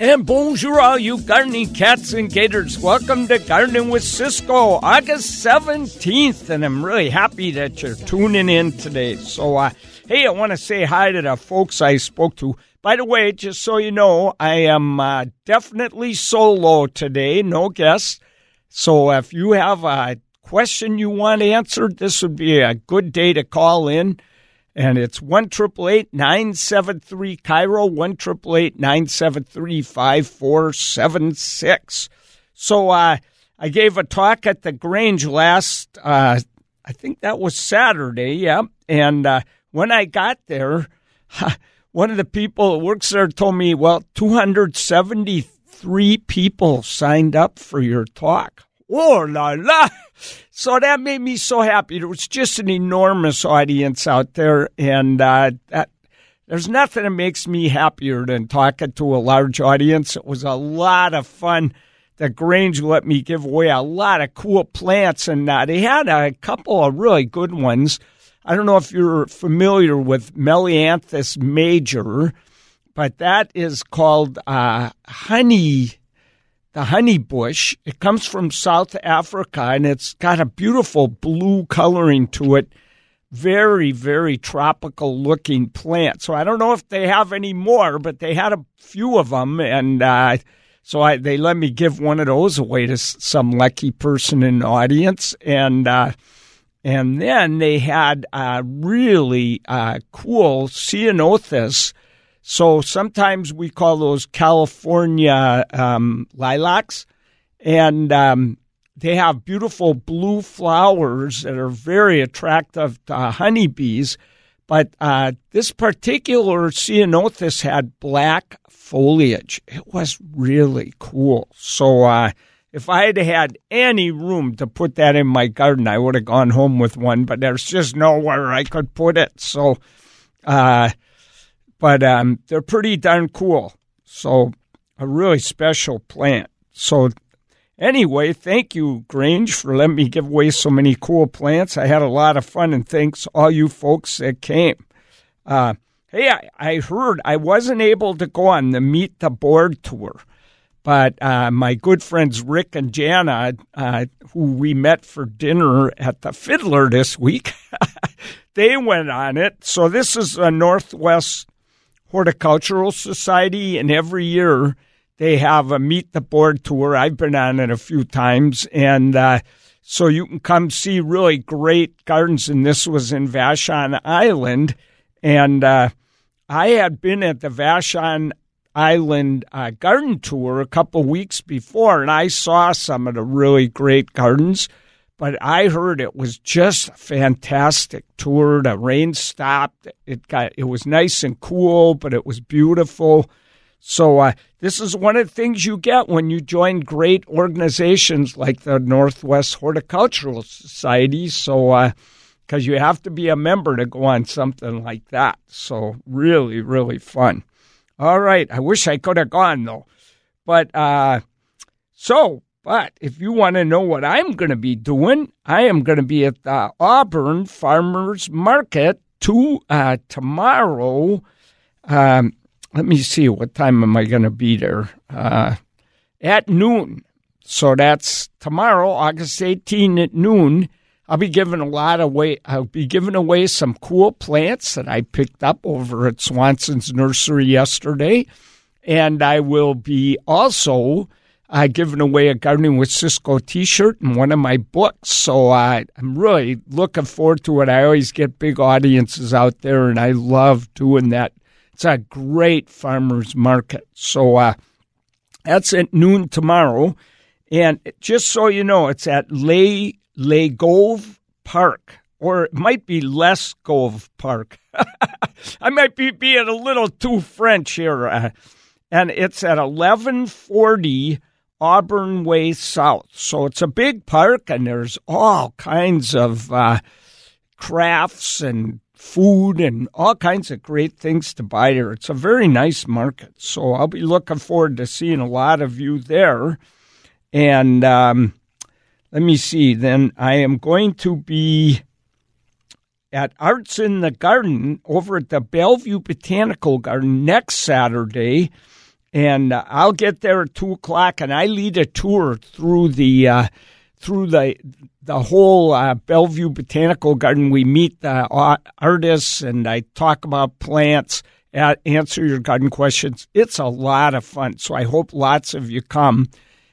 And bonjour, all you gardening cats and gators. Welcome to Gardening with Ciscoe, August 17th. And I'm really happy that you're tuning in today. So, uh, hey, I want to say hi to the folks I spoke to. By the way, just so you know, I am uh, definitely solo today, no guests. So if you have a question you want answered, this would be a good day to call in and it's 1 973 KIRO, 1 973 5476. So uh, I gave a talk at the Grange last, uh, I think that was Saturday, yeah. And uh, when I got there, one of the people that works there told me, well, 273 people signed up for your talk. Oh la la! So that made me so happy. There was just an enormous audience out there, and uh, that, there's nothing that makes me happier than talking to a large audience. It was a lot of fun. The Grange let me give away a lot of cool plants, and uh, they had a couple of really good ones. I don't know if you're familiar with Melianthus major, but that is called uh, honey the honey bush. It comes from South Africa and it's got a beautiful blue coloring to it. Very, very tropical looking plant. So I don't know if they have any more, but they had a few of them. And uh, so I, they let me give one of those away to some lucky person in the audience. And, uh, and then they had a really uh, cool ceanothus so sometimes we call those California um, lilacs, and um, they have beautiful blue flowers that are very attractive to honeybees. But uh, this particular ceanothus had black foliage. It was really cool. So uh, if I had had any room to put that in my garden, I would have gone home with one. But there's just nowhere I could put it. So. But um, they're pretty darn cool. So, a really special plant. So, anyway, thank you, Grange, for letting me give away so many cool plants. I had a lot of fun, and thanks all you folks that came. Uh, hey, I, I, heard I wasn't able to go on the Meet the Board tour, but uh, my good friends Rick and Jana, uh, who we met for dinner at the Fiddler this week, they went on it. So this is a Northwest Horticultural Society, and every year they have a meet the board tour. I've been on it a few times, and uh, so you can come see really great gardens. And this was in Vashon Island, and uh, I had been at the Vashon Island uh, garden tour a couple weeks before, and I saw some of the really great gardens but I heard it was just a fantastic tour. The rain stopped. It got it was nice and cool, but it was beautiful. So uh, this is one of the things you get when you join great organizations like the Northwest Horticultural Society. So because uh, you have to be a member to go on something like that. So really, really fun. All right, I wish I could have gone though, but uh, so but if you want to know what I'm going to be doing, I am going to be at the Auburn Farmers Market to, uh, tomorrow. Um, let me see, what time am I going to be there? Uh, at noon. So that's tomorrow, August 18 at noon. I'll be giving a lot away. I'll be giving away some cool plants that I picked up over at Swanson's Nursery yesterday. And I will be also uh, giving away a Gardening with Ciscoe t shirt and one of my books. So uh, I'm really looking forward to it. I always get big audiences out there, and I love doing that. It's a great farmer's market. So uh, that's at noon tomorrow. And just so you know, it's at Le, Le Gove Park, or it might be Les Gove Park. I might be being a little too French here. Uh, and it's at 1140 Auburn Way South. So it's a big park, and there's all kinds of uh, crafts and food and all kinds of great things to buy there. It's a very nice market. So I'll be looking forward to seeing a lot of you there. And um, let me see, then I am going to be at Arts in the Garden over at the Bellevue Botanical Garden next Saturday and uh, I'll get there at two o'clock, and I lead a tour through the uh, through the the whole uh, Bellevue Botanical Garden. We meet the artists, and I talk about plants, answer your garden questions. It's a lot of fun, so I hope lots of you come.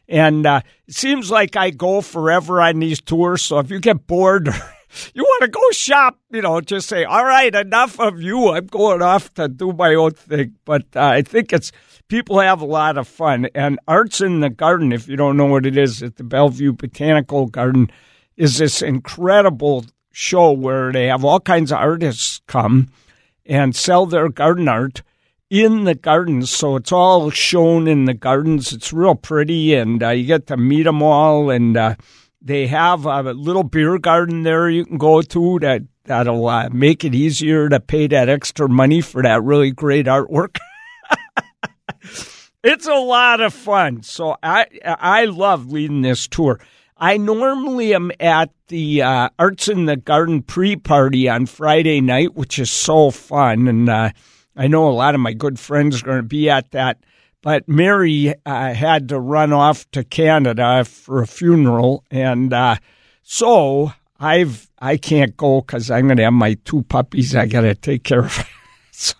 And uh, it seems like I go forever on these tours, so if you get bored you want to go shop, you know, just say, all right, enough of you. I'm going off to do my own thing. But uh, I think it's people have a lot of fun. And Arts in the Garden, if you don't know what it is, at the Bellevue Botanical Garden, is this incredible show where they have all kinds of artists come and sell their garden art in the gardens. So it's all shown in the gardens. It's real pretty, and uh, you get to meet them all. And uh, they have a little beer garden there you can go to that that'll uh, make it easier to pay that extra money for that really great artwork. it's a lot of fun. So I I love leading this tour. I normally am at the uh, Arts in the Garden pre party on Friday night, which is so fun. And uh, I know a lot of my good friends are going to be at that. But Mary uh, had to run off to Canada for a funeral, and uh, so I've I can't go because I'm going to have my two puppies I got to take care of. so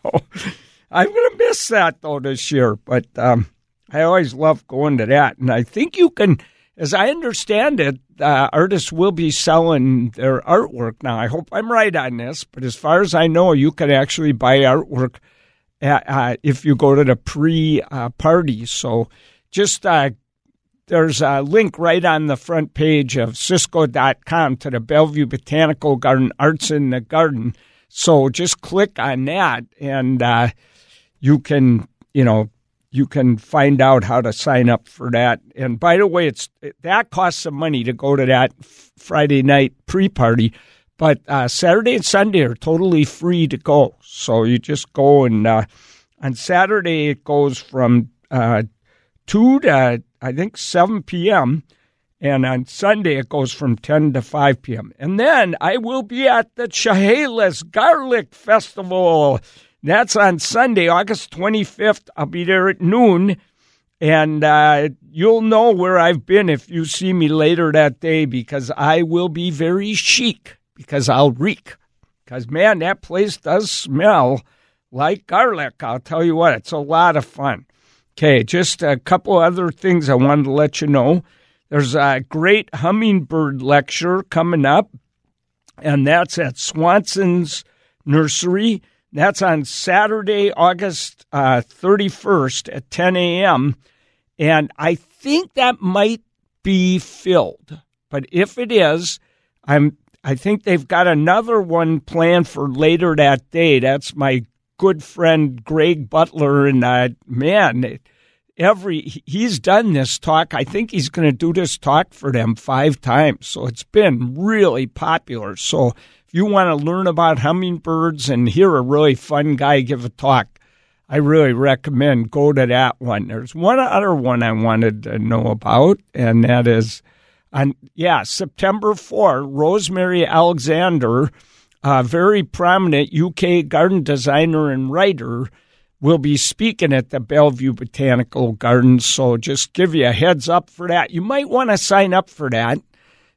I'm going to miss that though this year. But um, I always love going to that, and I think you can, as I understand it, uh, artists will be selling their artwork now. I hope I'm right on this, but as far as I know, you can actually buy artwork uh, if you go to the pre uh, party. So just uh, there's a link right on the front page of Ciscoe.com to the Bellevue Botanical Garden Arts in the Garden. So just click on that and uh, you can, you know, you can find out how to sign up for that. And by the way, it's that costs some money to go to that Friday night pre-party. But uh, Saturday and Sunday are totally free to go. So you just go and uh, on Saturday it goes from uh, 2 to I think 7 p.m. And on Sunday it goes from 10 to 5 p.m. And then I will be at the Chehalis Garlic Festival. That's on Sunday, August 25th. I'll be there at noon. And uh, you'll know where I've been if you see me later that day because I will be very chic because I'll reek. Because, man, that place does smell like garlic. I'll tell you what, it's a lot of fun. Okay, just a couple other things I wanted to let you know. There's a great hummingbird lecture coming up, and that's at Swanson's Nursery. That's on Saturday, August uh, 31st at 10 a.m. And I think that might be filled. But if it is, I'm I think they've got another one planned for later that day. That's my good friend Greg Butler, and uh, man, every he's done this talk. I think he's going to do this talk for them five times. So it's been really popular. So if you want to learn about hummingbirds and hear a really fun guy give a talk, I really recommend go to that one. There's one other one I wanted to know about, and that is on yeah September 4, Rosemary Alexander, a very prominent UK garden designer and writer, will be speaking at the Bellevue Botanical Gardens. So just give you a heads up for that. You might want to sign up for that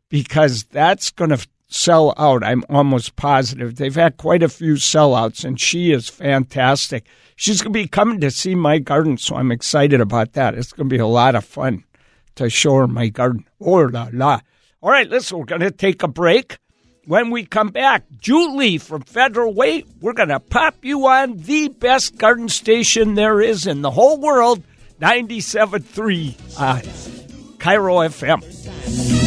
because that's going to sell out. I'm almost positive. They've had quite a few sellouts, and she is fantastic. She's going to be coming to see my garden, so I'm excited about that. It's going to be a lot of fun to shore my garden. Oh la la. All right, listen, we're going to take a break. When we come back, Julie from Federal Way, we're going to pop you on the best garden station there is in the whole world, 97.3 uh, KIRO FM.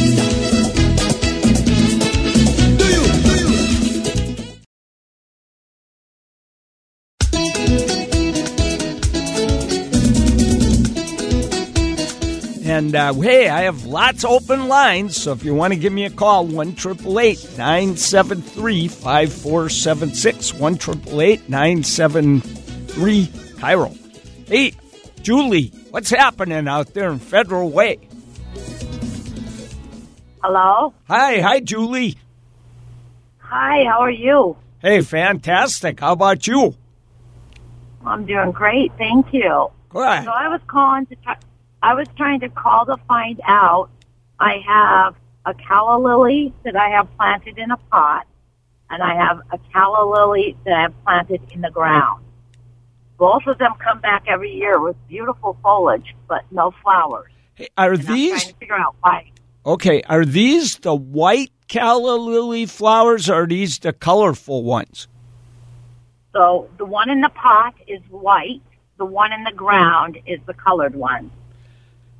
And uh, hey, I have lots of open lines, so if you want to give me a call, 1 973 5476. 1 973 KIRO. Hey, Julie, what's happening out there in Federal Way? Hello? Hi, hi, Julie. Hi, how are you? Hey, fantastic. How about you? I'm doing great, thank you. Go ahead. So I was calling to try, I was trying to call to find out. I have a calla lily that I have planted in a pot, and I have a calla lily that I have planted in the ground. Both of them come back every year with beautiful foliage, but no flowers. Hey, are And I'm these trying to figure out why. okay? Are these the white calla lily flowers, or are these the colorful ones? So the one in the pot is white. The one in the ground is the colored one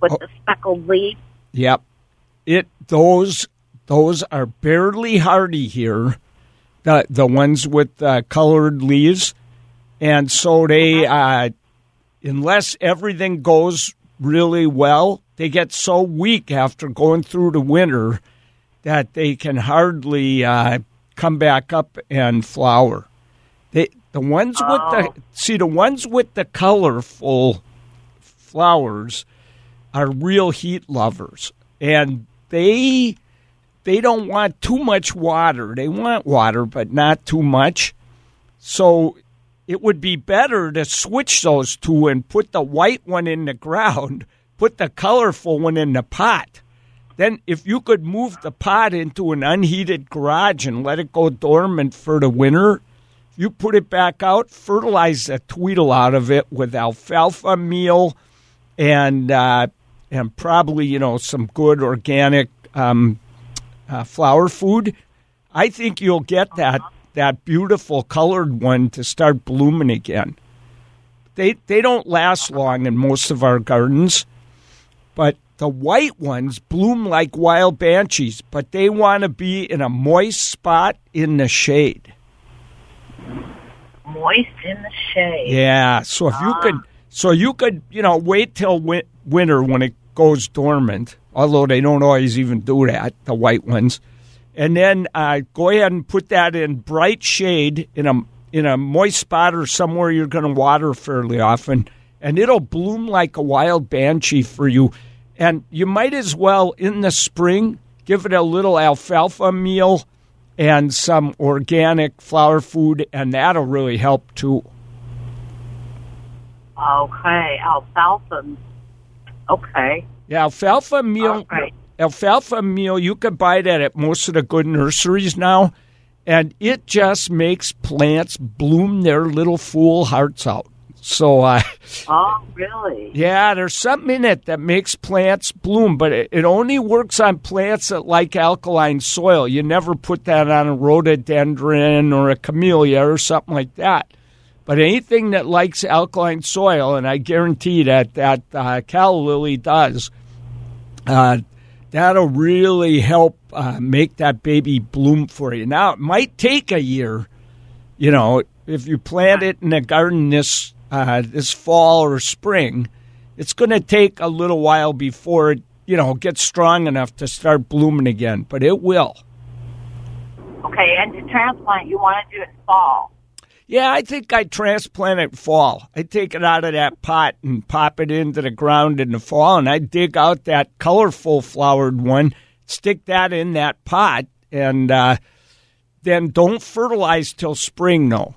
with Oh. the speckled leaves. Yep. It those those are barely hardy here. The the ones with uh, colored leaves, and so they uh, unless everything goes really well, they get so weak after going through the winter that they can hardly uh, come back up and flower. They the ones with the see the ones with the colorful flowers are real heat lovers and they they don't want too much water. They want water but not too much. So it would be better to switch those two and put the white one in the ground, put the colorful one in the pot. Then if you could move the pot into an unheated garage and let it go dormant for the winter, you put it back out, fertilize the tweedle out of it with alfalfa meal and uh, and probably you know some good organic um, uh, flower food. I think you'll get that that beautiful colored one to start blooming again. They they don't last long in most of our gardens, but the white ones bloom like wild banshees, but they want to be in a moist spot in the shade. Moist in the shade. Yeah, so if you could, so you could, you know, wait till win- winter when it goes dormant. Although they don't always even do that, the white ones, and then uh, go ahead and put that in bright shade in a in a moist spot or somewhere you're going to water fairly often, and it'll bloom like a wild banshee for you. And you might as well in the spring give it a little alfalfa meal and some organic flower food, and that'll really help too. Okay, alfalfa. Okay. Yeah, alfalfa meal. Alfalfa meal. You can buy that at most of the good nurseries now, and it just makes plants bloom their little fool hearts out. So, uh, Oh, really? yeah, there's something in it that makes plants bloom, but it, it only works on plants that like alkaline soil. You never put that on a rhododendron or a camellia or something like that. But anything that likes alkaline soil, and I guarantee that that uh, calla lily does, uh, that'll really help uh, make that baby bloom for you. Now, it might take a year, you know, if you plant it in a garden this uh, this fall or spring, it's going to take a little while before it, you know, gets strong enough to start blooming again. But it will. Okay, and to transplant, you want to do it fall. Yeah, I think I transplant it fall. I take it out of that pot and pop it into the ground in the fall, and I dig out that colorful flowered one, stick that in that pot, and uh, then don't fertilize till spring. No.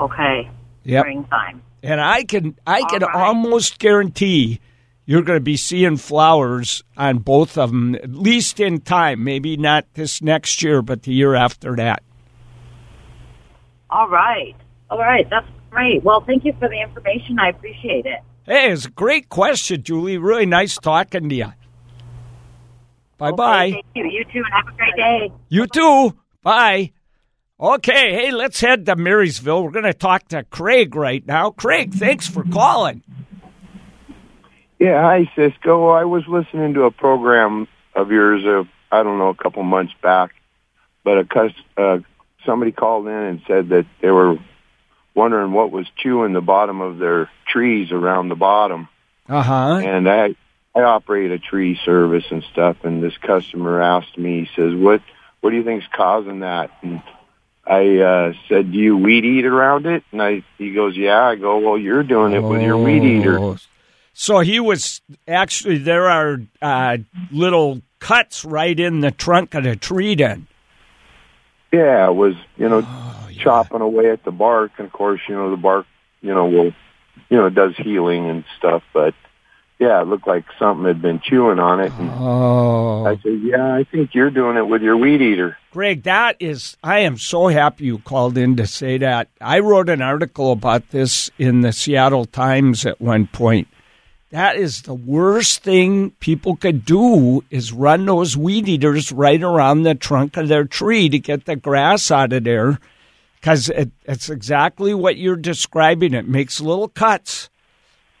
Okay. Yep. Springtime. And I can I can All right. almost guarantee you're going to be seeing flowers on both of them at least in time. Maybe not this next year, but the year after that. All right. All right. That's great. Well, thank you for the information. I appreciate it. Hey, it's a great question, Julie. Really nice talking to you. Bye bye. Okay, thank you. You too, and have a great day. You too. Bye. Okay, hey, let's head to Marysville. We're going to talk to Craig right now. Craig, thanks for calling. Yeah, hi Ciscoe. I was listening to a program of yours, uh, I don't know, a couple months back, but a cus- uh, somebody called in and said that they were wondering what was chewing the bottom of their trees around the bottom. Uh huh. And I I operate a tree service and stuff, and this customer asked me, he says, "What what do you think's causing that?" And I uh, said, "Do you weed eat around it?" And I he goes, "Yeah." I go, "Well, you're doing it with your weed eater." Oh. So he was actually, there are uh, little cuts right in the trunk of the tree then. Yeah, it was you know Oh, yeah. chopping away at the bark, and of course, you know the bark, you know, will you know, does healing and stuff. But yeah, it looked like something had been chewing on it. And Oh. I said, yeah, I think you're doing it with your weed eater. Greg, that is, I am so happy you called in to say that. I wrote an article about this in the Seattle Times at one point. That is the worst thing people could do is run those weed eaters right around the trunk of their tree to get the grass out of there. Because it, it's exactly what you're describing. It makes little cuts.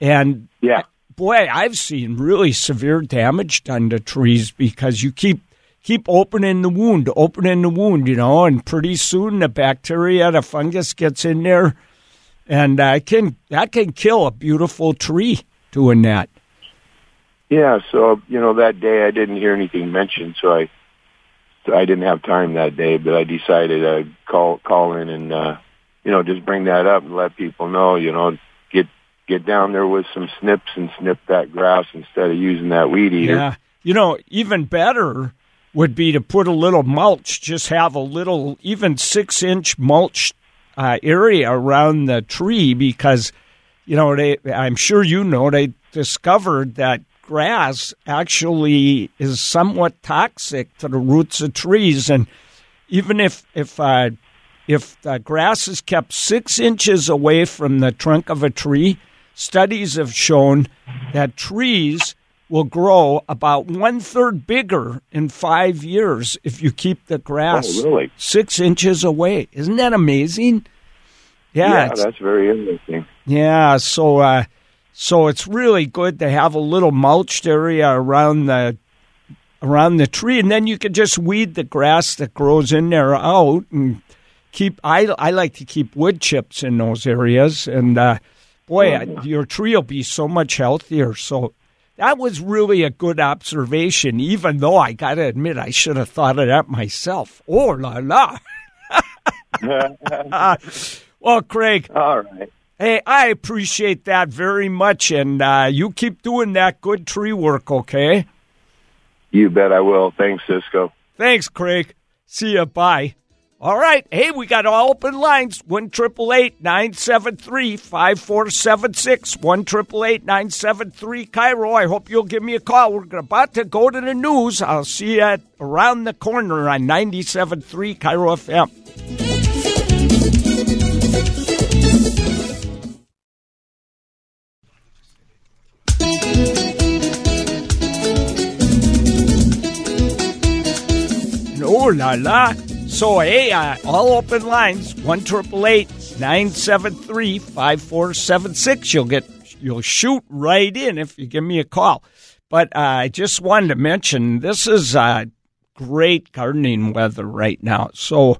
And Yeah. boy, I've seen really severe damage done to trees because you keep keep opening the wound, opening the wound, you know, and pretty soon the bacteria, the fungus gets in there, and uh, can that can kill a beautiful tree doing that. Yeah, so you know that day I didn't hear anything mentioned, so I so I didn't have time that day. But I decided I'd call call in and uh, you know just bring that up and let people know. You know, get get down there with some snips and snip that grass instead of using that weed eater. Yeah, you know, even better would be to put a little mulch. Just have a little, even six inch mulch uh, area around the tree because you know they. I'm sure you know they discovered that grass actually is somewhat toxic to the roots of trees, and even if if uh, if the grass is kept six inches away from the trunk of a tree, studies have shown that trees will grow about one third bigger in five years if you keep the grass Oh, really? six inches away. Isn't that amazing? Yeah, Yeah, that's very interesting. yeah, so uh, so it's really good to have a little mulched area around the around the tree, and then you can just weed the grass that grows in there out, and keep. I I like to keep wood chips in those areas, and uh, boy, Yeah. your tree will be so much healthier. So. That was really a good observation, even though I got to admit I should have thought of that myself. Oh la la! well, Craig, All right. Hey, I appreciate that very much, and uh, you keep doing that good tree work, okay? You bet I will. Thanks, Ciscoe. Thanks, Craig. See ya. Bye. All right. Hey, we got all open lines. One triple eight nine seven three five four seven six. One triple eight nine seven three KIRO. I hope you'll give me a call. We're about to go to the news. I'll see you at around the corner on 97.3 KIRO FM. Oh la la. So hey, uh, all open lines, one triple eight nine seven three five four seven six. You'll get you'll shoot right in if you give me a call. But uh, I just wanted to mention this is uh, great gardening weather right now. So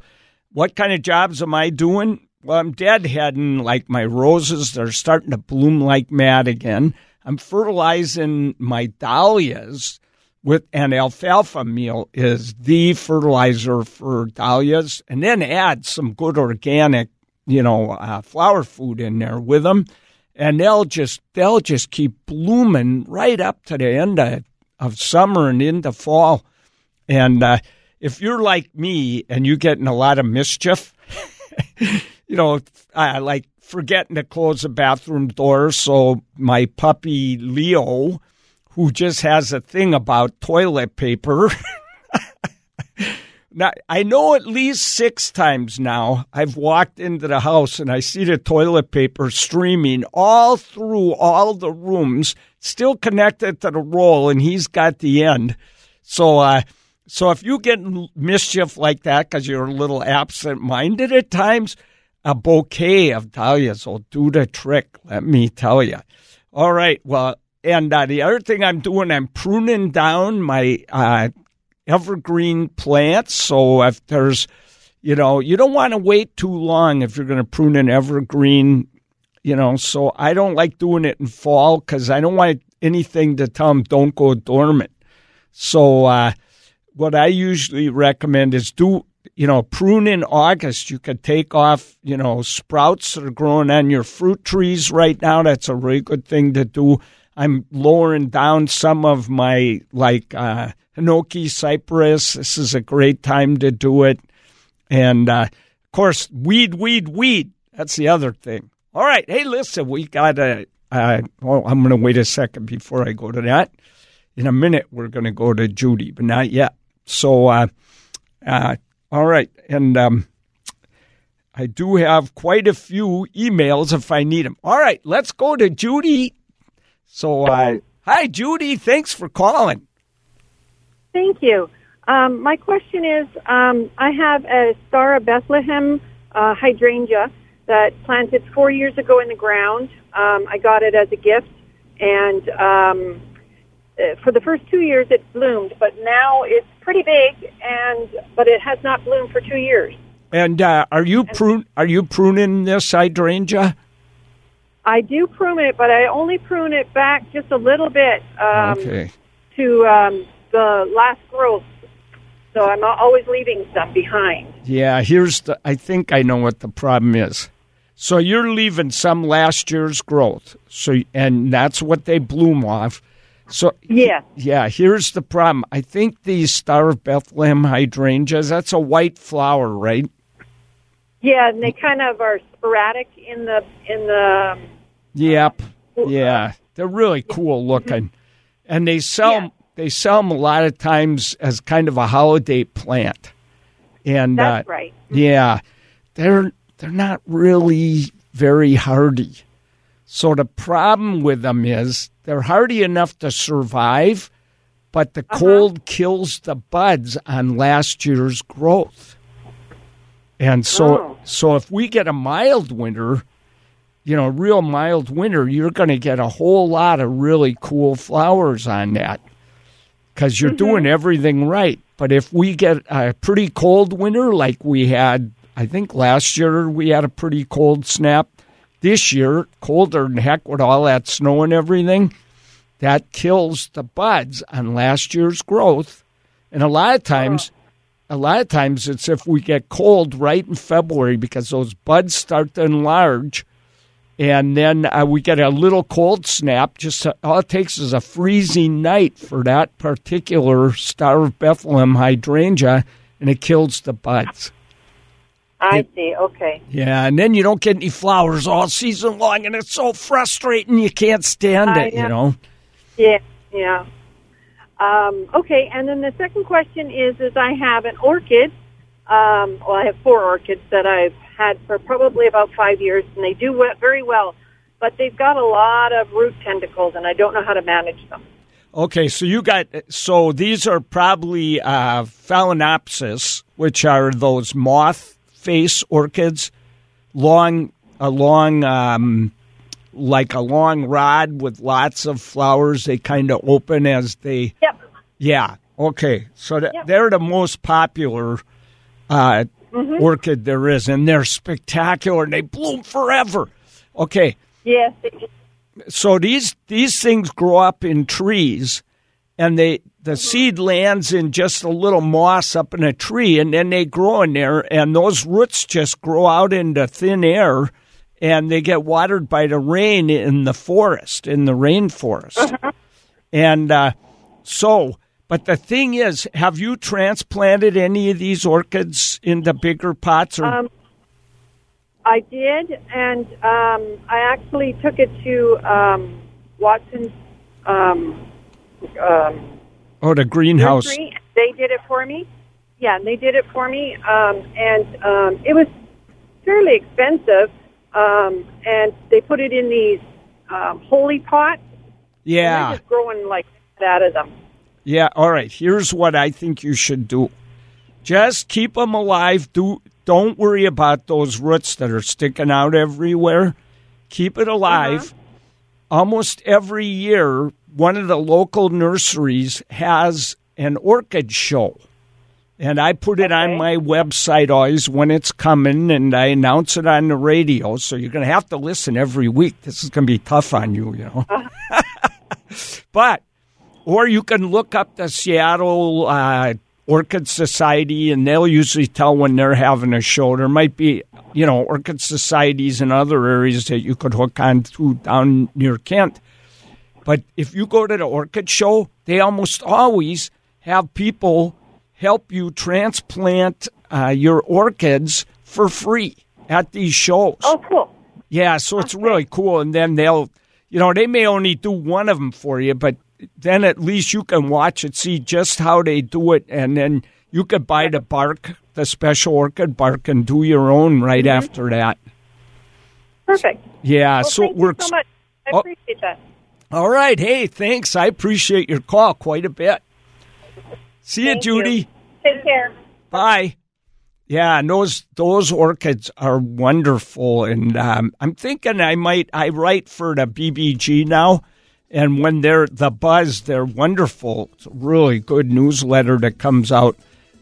what kind of jobs am I doing? Well, I'm deadheading like my roses. They're starting to bloom like mad again. I'm fertilizing my dahlias with an alfalfa meal is the fertilizer for dahlias, and then add some good organic, you know, uh, flower food in there with them, and they'll just they'll just keep blooming right up to the end of, of summer and into fall. And uh, if you're like me and you get in a lot of mischief, you know, uh, like forgetting to close the bathroom door, so my puppy Leo who just has a thing about toilet paper. now, I know at least six times now I've walked into the house and I see the toilet paper streaming all through all the rooms, still connected to the roll, and he's got the end. So, uh, so if you get mischief like that because you're a little absent-minded at times, a bouquet of dahlias will do the trick. Let me tell you. All right. Well, and uh, the other thing I'm doing, I'm pruning down my uh, evergreen plants. So if there's, you know, you don't want to wait too long if you're going to prune an evergreen, you know. So I don't like doing it in fall because I don't want anything to tell them don't go dormant. So uh, what I usually recommend is do, you know, prune in August. You could take off, you know, sprouts that are growing on your fruit trees right now. That's a really good thing to do. I'm lowering down some of my like uh, Hinoki cypress. This is a great time to do it. And uh, of course, weed, weed, weed. That's the other thing. All right. Hey, listen, we got a. Uh, well, I'm going to wait a second before I go to that. In a minute, we're going to go to Judy, but not yet. So, uh, uh, all right, and um, I do have quite a few emails if I need them. All right, let's go to Judy. So, uh, hi, Judy. Thanks for calling. Thank you. Um, my question is, um, I have a Star of Bethlehem uh, hydrangea that planted four years ago in the ground. Um, I got it as a gift, and um, uh, for the first two years it bloomed, but now it's pretty big, and but it has not bloomed for two years. And uh, are you prune? Are you pruning this hydrangea? I do prune it, but I only prune it back just a little bit um, Okay. to um, the last growth. So I'm al- always leaving some behind. Yeah, here's the. I think I know what the problem is. So you're leaving some last year's growth. So and that's what they bloom off. So Yes. yeah, here's the problem. I think these Star of Bethlehem hydrangeas. That's a white flower, right? Yeah, and they kind of are sporadic in the in the. Yep. Yeah, they're really cool mm-hmm. looking, and they sell Yeah. they sell them a lot of times as kind of a holiday plant. And That's uh, right. Mm-hmm. Yeah, they're they're not really very hardy. So the problem with them is they're hardy enough to survive, but the uh-huh. cold kills the buds on last year's growth. And so Oh. so if we get a mild winter, you know, real mild winter, you're going to get a whole lot of really cool flowers on that because you're mm-hmm. doing everything right. But if we get a pretty cold winter, like we had, I think last year we had a pretty cold snap. This year, colder than heck with all that snow and everything, that kills the buds on last year's growth. And a lot of uh-huh. times, a lot of times it's if we get cold right in February because those buds start to enlarge and then uh, we get a little cold snap. Just uh, all it takes is a freezing night for that particular Star of Bethlehem hydrangea, and it kills the buds. I see. Okay. Yeah, and then you don't get any flowers all season long, and it's so frustrating. You can't stand I it. You know. know. Yeah. Yeah. Um, okay. And then the second question is: is I have an orchid. Um, well, I have four orchids that I've had for probably about five years, and they do very well. But they've got a lot of root tentacles, and I don't know how to manage them. Okay, so you got so these are probably uh, phalaenopsis, which are those moth face orchids, long, a long, um, like a long rod with lots of flowers. They kind of open as they. Yep. Yeah. Okay. So th- Yep. they're the most popular uh, Mm-hmm. orchid there is, and they're spectacular. and They bloom forever. Okay Yes. So these these things grow up in trees and they the seed lands in just a little moss up in a tree and then they grow in there and those roots just grow out into thin air and they get watered by the rain in the forest in the rainforest and uh, so but the thing is have you transplanted any of these orchids into bigger pots or Um, I did, and um, I actually took it to um, Watson's um, um, or the greenhouse nursery. They did it for me. Yeah, they did it for me, um, and um, it was fairly expensive. Um, and they put it in these um, holy pots. Yeah just growing like that out of them. Yeah, all right. Here's what I think you should do. Just keep them alive. Do don't worry about those roots that are sticking out everywhere. Keep it alive. Uh-huh. Almost every year, one of the local nurseries has an orchid show. And I put it on my website always when it's coming, and I announce it on the radio. So you're going to have to listen every week. This is going to be tough on you, you know. Uh-huh. but or you can look up the Seattle uh, Orchid Society, and they'll usually tell when they're having a show. There might be, you know, orchid societies in other areas that you could hook on to down near Kent. But if you go to the orchid show, they almost always have people help you transplant uh, your orchids for free at these shows. Oh, cool. Yeah, so it's really cool. And then they'll, you know, they may only do one of them for you, but then at least you can watch it, see just how they do it, and then you could buy the bark, the special orchid bark, and do your own right Mm-hmm. after that. Perfect. Yeah, Well, so it works. you so much. I Oh. appreciate that. All right. Hey, thanks. I appreciate your call quite a bit. See you, Thank you. Judy. Take care. Bye. Yeah, and those those orchids are wonderful, and um, I'm thinking I might I write for the BBG now, and when they're the buzz, they're wonderful. Really good newsletter that comes out.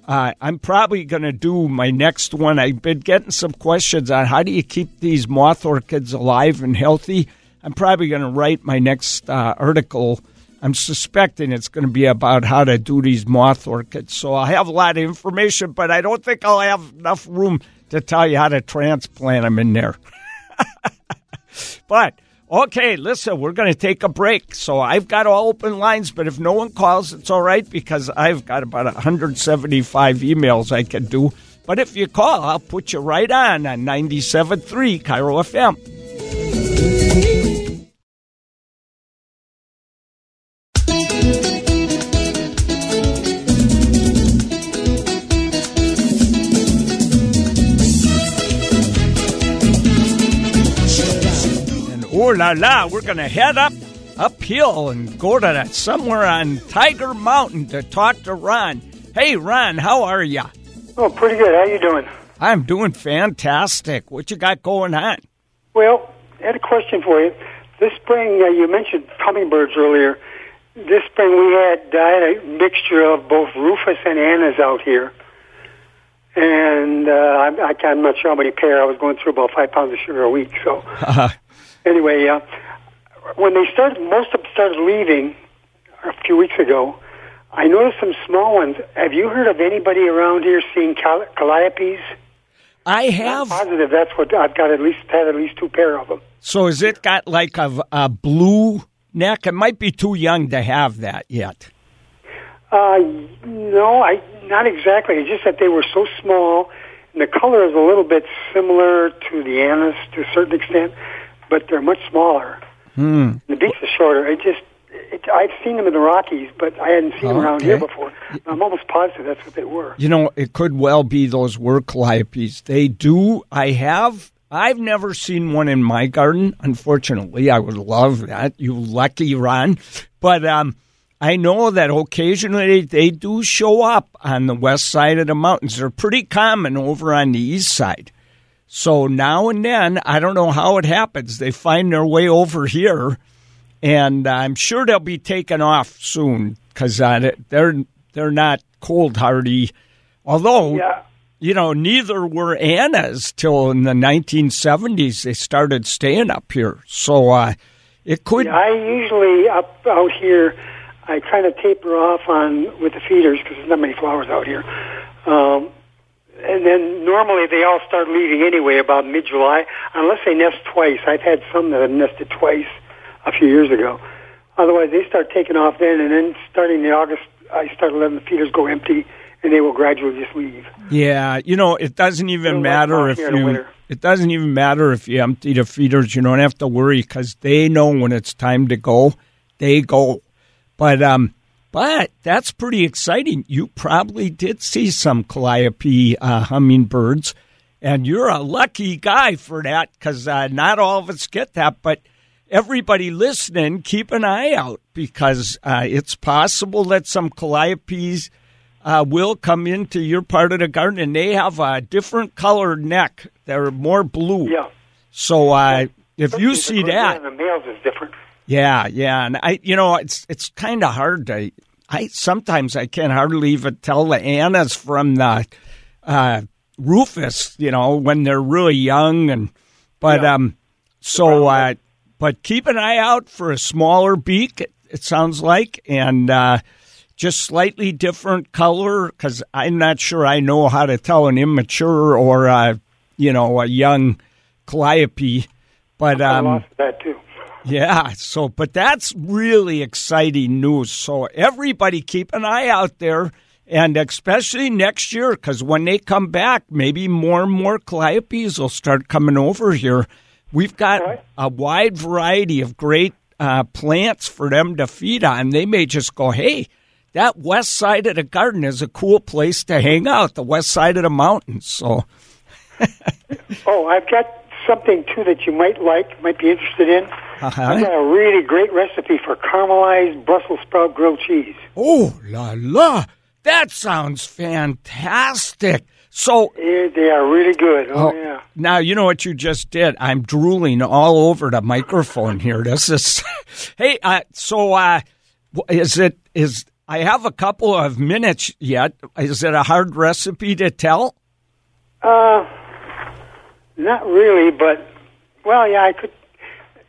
Uh, I'm probably going to do my next one. I've been getting some questions on how do you keep these moth orchids alive and healthy. I'm probably going to write my next uh, article. I'm suspecting it's going to be about how to do these moth orchids. So I have a lot of information, but I don't think I'll have enough room to tell you how to transplant them in there. but okay, listen, we're going to take a break. So I've got all open lines, but if no one calls, it's all right because I've got about 175 emails I can do. But if you call, I'll put you right on on 97.3 KIRO FM. La la, we're going to head up uphill and go to that somewhere on Tiger Mountain to talk to Ron. Hey, Ron, how are you? Oh, pretty good. How you doing? I'm doing fantastic. What you got going on? Well, I had a question for you. This spring, uh, you mentioned hummingbirds earlier. This spring, we had I had a mixture of both rufous and annas out here, and uh, I, I'm not sure how many pair. I was going through about five pounds of sugar a week. So anyway, uh, when they started, most of them started leaving a few weeks ago. I noticed some small ones. Have you heard of anybody around here seeing cal- calliopes? I I'm have. positive that's what I've got. At least had at least two pair of them. So is it got like a, a blue neck? It might be too young to have that yet. Uh, no, I not exactly. It's just that they were so small, and the color is a little bit similar to the anise to a certain extent, but they're much smaller. Hmm. The beaks are shorter. It just, it, I've seen them in the Rockies, but I hadn't seen them around here before. I'm almost positive that's what they were. You know, it could well be those were calliopes. They do. I have. I've never seen one in my garden. Unfortunately, I would love that. You lucky Ron. But um, I know that occasionally they do show up on the west side of the mountains. They're pretty common over on the east side. So now and then, I don't know how it happens. They find their way over here, and I'm sure they'll be taken off soon because uh, they're they're not cold hardy. Although, Yeah. you know, neither were Annas till in the 1970s. They started staying up here, so uh, it could. I usually up out here, I kind of taper off on with the feeders because there's not many flowers out here. Um, and then normally they all start leaving anyway about mid-July, unless they nest twice. I've had some that have nested twice a few years ago. Otherwise, they start taking off then, and then starting in August, I start letting the feeders go empty, and they will gradually just leave. Yeah, you know, it doesn't even matter if here in the you. It doesn't even matter if you empty the feeders. You don't have to worry because they know when it's time to go. They go, but um, but that's pretty exciting. You probably did see some calliope uh, hummingbirds, and you're a lucky guy for that because uh, not all of us get that. But everybody listening, keep an eye out because uh, it's possible that some calliopes uh, will come into your part of the garden, and they have a different colored neck. They're more blue. Yeah. So uh, if you see that, the males is different. Yeah, yeah, and I, you know, it's it's kind of hard to. I sometimes I can hardly even tell the Annas from the uh, Rufous. You know, when they're really young, and but Yeah. um, so uh, but keep an eye out for a smaller beak. It, it sounds like, and uh, just slightly different color because I'm not sure I know how to tell an immature or uh, you know a young calliope. But I um, lost that too. Yeah, so but that's really exciting news. So everybody keep an eye out there and especially next year cuz when they come back, maybe more and more calliopes will start coming over here. We've got a wide variety of great uh, plants for them to feed on. They may just go, hey, that west side of the garden is a cool place to hang out, the west side of the mountains. So, Oh, I've got something too that you might like, might be interested in. Uh-huh. I've got a really great recipe for caramelized Brussels sprout grilled cheese. oh, la la, that sounds fantastic. So, Yeah, they are really good. Oh, Oh, yeah. Now you know what you just did. I'm drooling all over the microphone here. This is, hey, uh, so uh, is it is? I have a couple of minutes yet. Is it a hard recipe to tell? Uh, not really, but well, yeah, I could.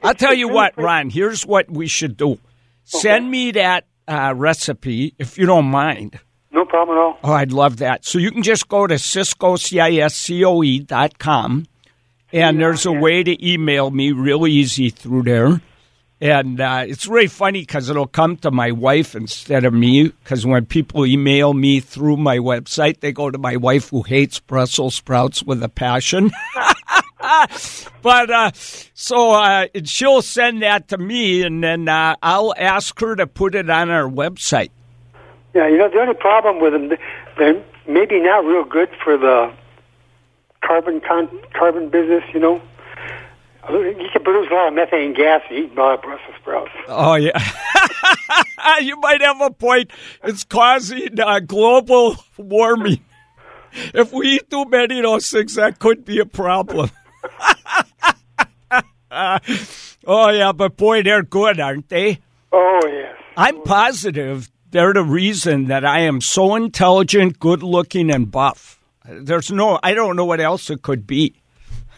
I'll tell you what. Ron. Here's what we should do. Send me that uh, recipe if you don't mind. No problem at all. Oh, I'd love that. So you can just go to Ciscoe, C-I-S-C-O-E dot com, and there's a way to email me real easy through there. And uh, it's really funny because it'll come to my wife instead of me. Because when people email me through my website, they go to my wife who hates Brussels sprouts with a passion. but uh, so uh, she'll send that to me, and then uh, I'll ask her to put it on our website. Yeah, you know the only problem with them, they're maybe not real good for the carbon con- carbon business. You know, you can produce a lot of methane gas eating a lot of Brussels sprouts. Oh yeah, you might have a point. It's causing uh, global warming. If we eat too many of those things, that could be a problem. oh yeah, but boy, they're good, aren't they? Oh yes. I'm positive they're the reason that I am so intelligent, good looking, and buff. There's no, I don't know what else it could be.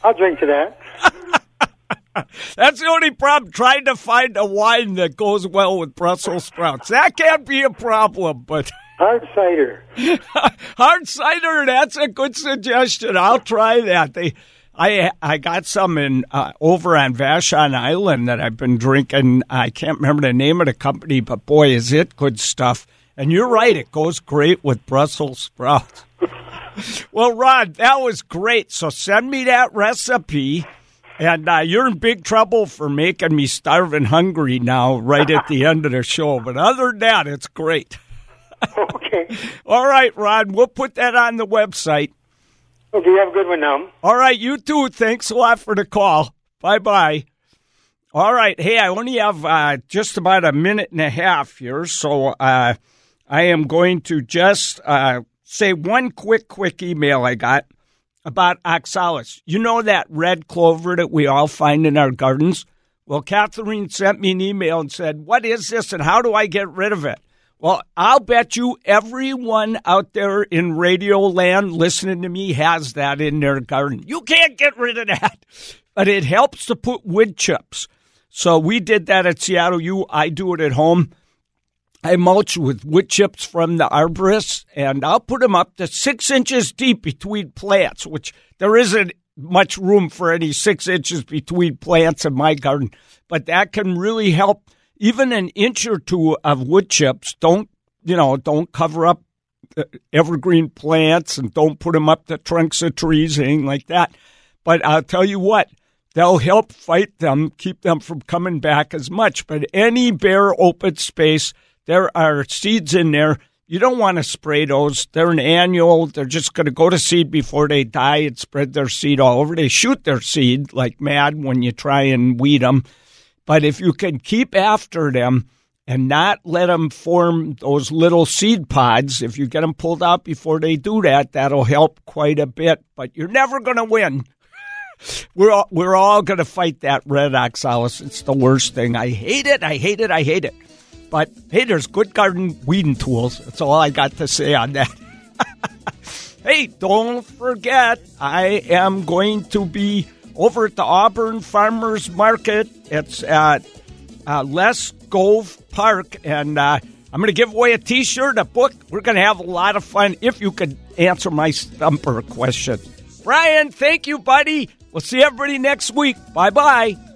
I'll drink to that. That's the only problem. Trying to find a wine that goes well with Brussels sprouts. That can't be a problem, but. Hard cider. Hard cider, that's a good suggestion. I'll try that. They, I, I got some in uh, over on Vashon Island that I've been drinking. I can't remember the name of the company, but boy, is it good stuff. And you're right, it goes great with Brussels sprouts. well, Rod, that was great. So send me that recipe. And uh, you're in big trouble for making me starving hungry now, right at the end of the show. But other than that, it's great. okay. All right, Rod, we'll put that on the website. Okay, you have a good one now. All right, you too. Thanks a lot for the call. Bye bye. All right. Hey, I only have uh, just about a minute and a half here, so uh, I am going to just uh, say one quick, quick email I got about oxalis. You know that red clover that we all find in our gardens? Well, Catherine sent me an email and said, What is this and how do I get rid of it? Well, I'll bet you everyone out there in radio land listening to me has that in their garden. You can't get rid of that, but it helps to put wood chips. So we did that at Seattle U. I do it at home. I mulch with wood chips from the arborist, and I'll put them up to six inches deep between plants, which there isn't much room for any six inches between plants in my garden. But that can really help. Even an inch or two of wood chips don't, you know, don't cover up uh, evergreen plants and don't put them up the trunks of trees, anything like that. But I'll tell you what, they'll help fight them, keep them from coming back as much. But any bare open space, there are seeds in there. You don't want to spray those. They're an annual. They're just going to go to seed before they die and spread their seed all over. They shoot their seed like mad when you try and weed them. But if you can keep after them and not let them form those little seed pods, if you get them pulled out before they do that, that'll help quite a bit. But you're never going to win. We're all, we're all going to fight that red oxalis. It's the worst thing. I hate it. I hate it. I hate it. But hey, there's good garden weeding tools. That's all I got to say on that. hey, don't forget, I am going to be over at the Auburn Farmers Market. It's at uh, Les Gove Park, and uh, I'm going to give away a T-shirt, a book. We're going to have a lot of fun if you could answer my stumper question. Brian, thank you, buddy. We'll see everybody next week. Bye bye.